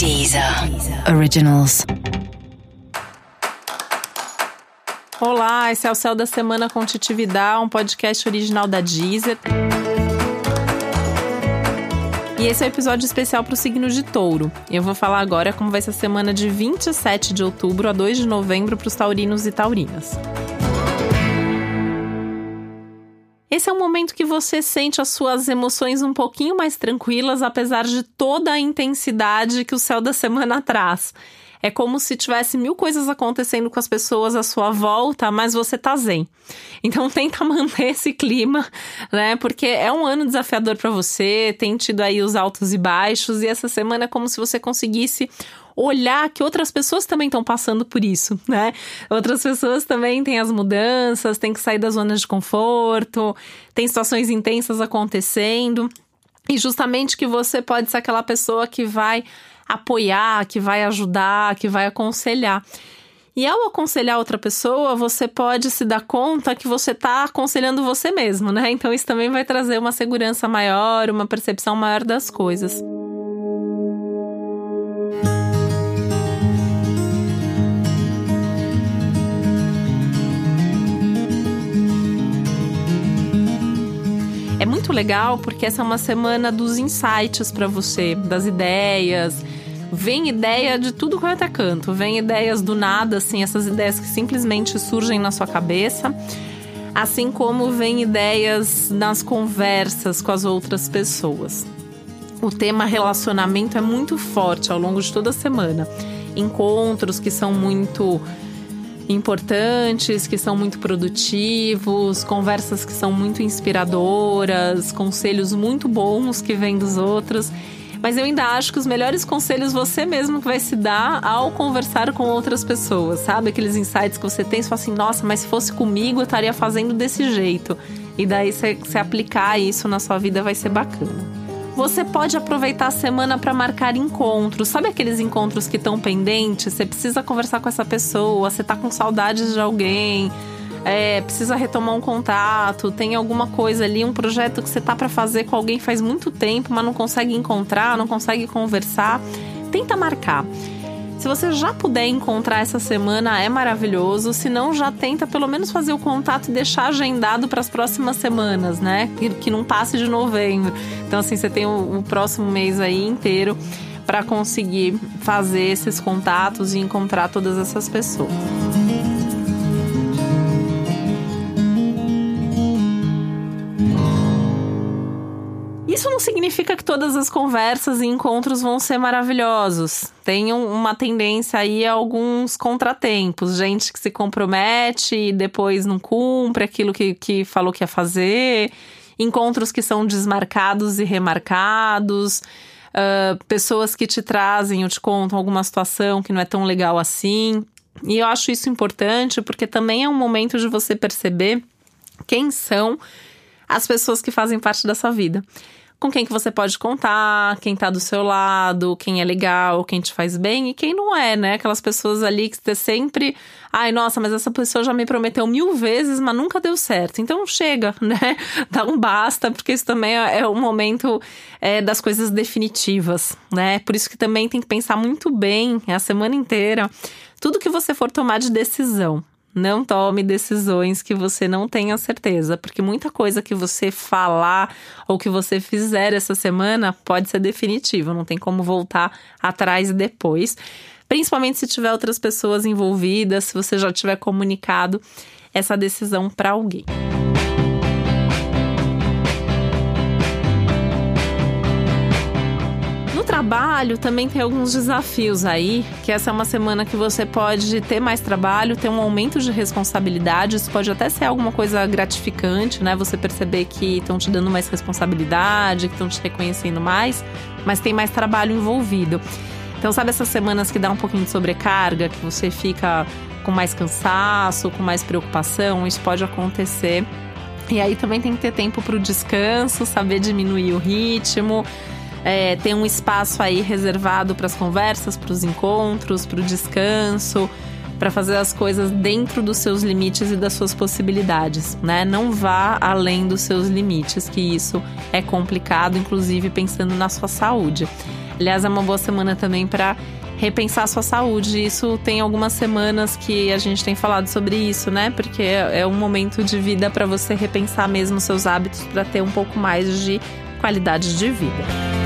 Deezer Originals. Olá, esse é o Céu da Semana com Titividade, um podcast original da Deezer. E esse é o um episódio especial para o signo de touro. Eu vou falar agora como vai ser a semana de 27 de outubro a 2 de novembro para os taurinos e taurinas. Esse é um momento que você sente as suas emoções um pouquinho mais tranquilas, apesar de toda a intensidade que o céu da semana traz. É como se tivesse mil coisas acontecendo com as pessoas à sua volta, mas você tá zen. Então tenta manter esse clima, né? Porque é um ano desafiador para você, tem tido aí os altos e baixos, e essa semana é como se você conseguisse olhar que outras pessoas também estão passando por isso, né? Outras pessoas também têm as mudanças, têm que sair da zona de conforto, tem situações intensas acontecendo. E justamente que você pode ser aquela pessoa que vai apoiar, que vai ajudar, que vai aconselhar. E ao aconselhar outra pessoa, você pode se dar conta que você está aconselhando você mesmo, né? Então isso também vai trazer uma segurança maior, uma percepção maior das coisas. É muito legal porque essa é uma semana dos insights para você, das ideias. Vem ideia de tudo quanto é canto, vem ideias do nada, assim, essas ideias que simplesmente surgem na sua cabeça. Assim como vem ideias nas conversas com as outras pessoas. O tema relacionamento é muito forte ao longo de toda a semana. Encontros que são muito importantes, que são muito produtivos, conversas que são muito inspiradoras, conselhos muito bons que vêm dos outros. Mas eu ainda acho que os melhores conselhos você mesmo que vai se dar ao conversar com outras pessoas, sabe? Aqueles insights que você tem, você fala assim, nossa, mas se fosse comigo eu estaria fazendo desse jeito. E daí você, você aplicar isso na sua vida vai ser bacana. Você pode aproveitar a semana para marcar encontros. Sabe aqueles encontros que estão pendentes? Você precisa conversar com essa pessoa, você tá com saudades de alguém, é, precisa retomar um contato, tem alguma coisa ali, um projeto que você tá para fazer com alguém faz muito tempo, mas não consegue encontrar, não consegue conversar. Tenta marcar. Se você já puder encontrar essa semana, é maravilhoso. Se não, já tenta pelo menos fazer o contato e deixar agendado para as próximas semanas, né? Que, não passe de novembro. Então, assim, você tem o, o próximo mês aí inteiro para conseguir fazer esses contatos e encontrar todas essas pessoas. Significa que todas as conversas e encontros vão ser maravilhosos. Tem uma tendência aí a alguns contratempos. Gente que se compromete e depois não cumpre aquilo que, que falou que ia fazer. Encontros que são desmarcados e remarcados. Uh, pessoas que te trazem ou te contam alguma situação que não é tão legal assim. E eu acho isso importante porque também é um momento de você perceber quem são as pessoas que fazem parte da sua vida com quem que você pode contar, quem tá do seu lado, quem é legal, quem te faz bem e quem não é, né? Aquelas pessoas ali que você sempre. Ai, nossa, mas essa pessoa já me prometeu mil vezes, mas nunca deu certo. Então chega, né? Dá um basta, porque isso também é, é o momento é, das coisas definitivas, né? Por isso que também tem que pensar muito bem a semana inteira. Tudo que você for tomar de decisão, não tome decisões que você não tenha certeza, porque muita coisa que você falar ou que você fizer essa semana pode ser definitiva, não tem como voltar atrás depois. Principalmente se tiver outras pessoas envolvidas, se você já tiver comunicado essa decisão para alguém. Trabalho também tem alguns desafios aí, que essa é uma semana que você pode ter mais trabalho, ter um aumento de responsabilidades, pode até ser alguma coisa gratificante, né? Você perceber que estão te dando mais responsabilidade, que estão te reconhecendo mais, mas tem mais trabalho envolvido. Então, sabe essas semanas que dá um pouquinho de sobrecarga, que você fica com mais cansaço, com mais preocupação? Isso pode acontecer. E aí também tem que ter tempo para o descanso, saber diminuir o ritmo é, tem um espaço aí reservado para as conversas, para os encontros, para o descanso, para fazer as coisas dentro dos seus limites e das suas possibilidades, né? Não vá além dos seus limites, que isso é complicado, inclusive pensando na sua saúde. Aliás, é uma boa semana também para repensar sua saúde. Isso tem algumas semanas que a gente tem falado sobre isso, né? Porque é um momento de vida para você repensar mesmo seus hábitos para ter um pouco mais de qualidade de vida.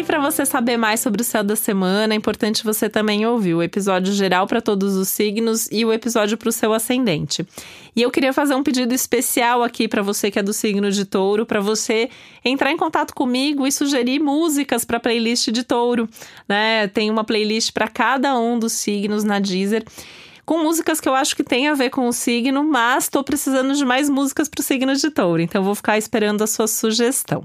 E para você saber mais sobre o céu da semana, é importante você também ouvir o episódio geral para todos os signos e o episódio para o seu ascendente. E eu queria fazer um pedido especial aqui para você que é do signo de Touro, para você entrar em contato comigo e sugerir músicas para a playlist de Touro, né? Tem uma playlist para cada um dos signos na Deezer com músicas que eu acho que tem a ver com o signo, mas estou precisando de mais músicas para o signo de touro, então vou ficar esperando a sua sugestão.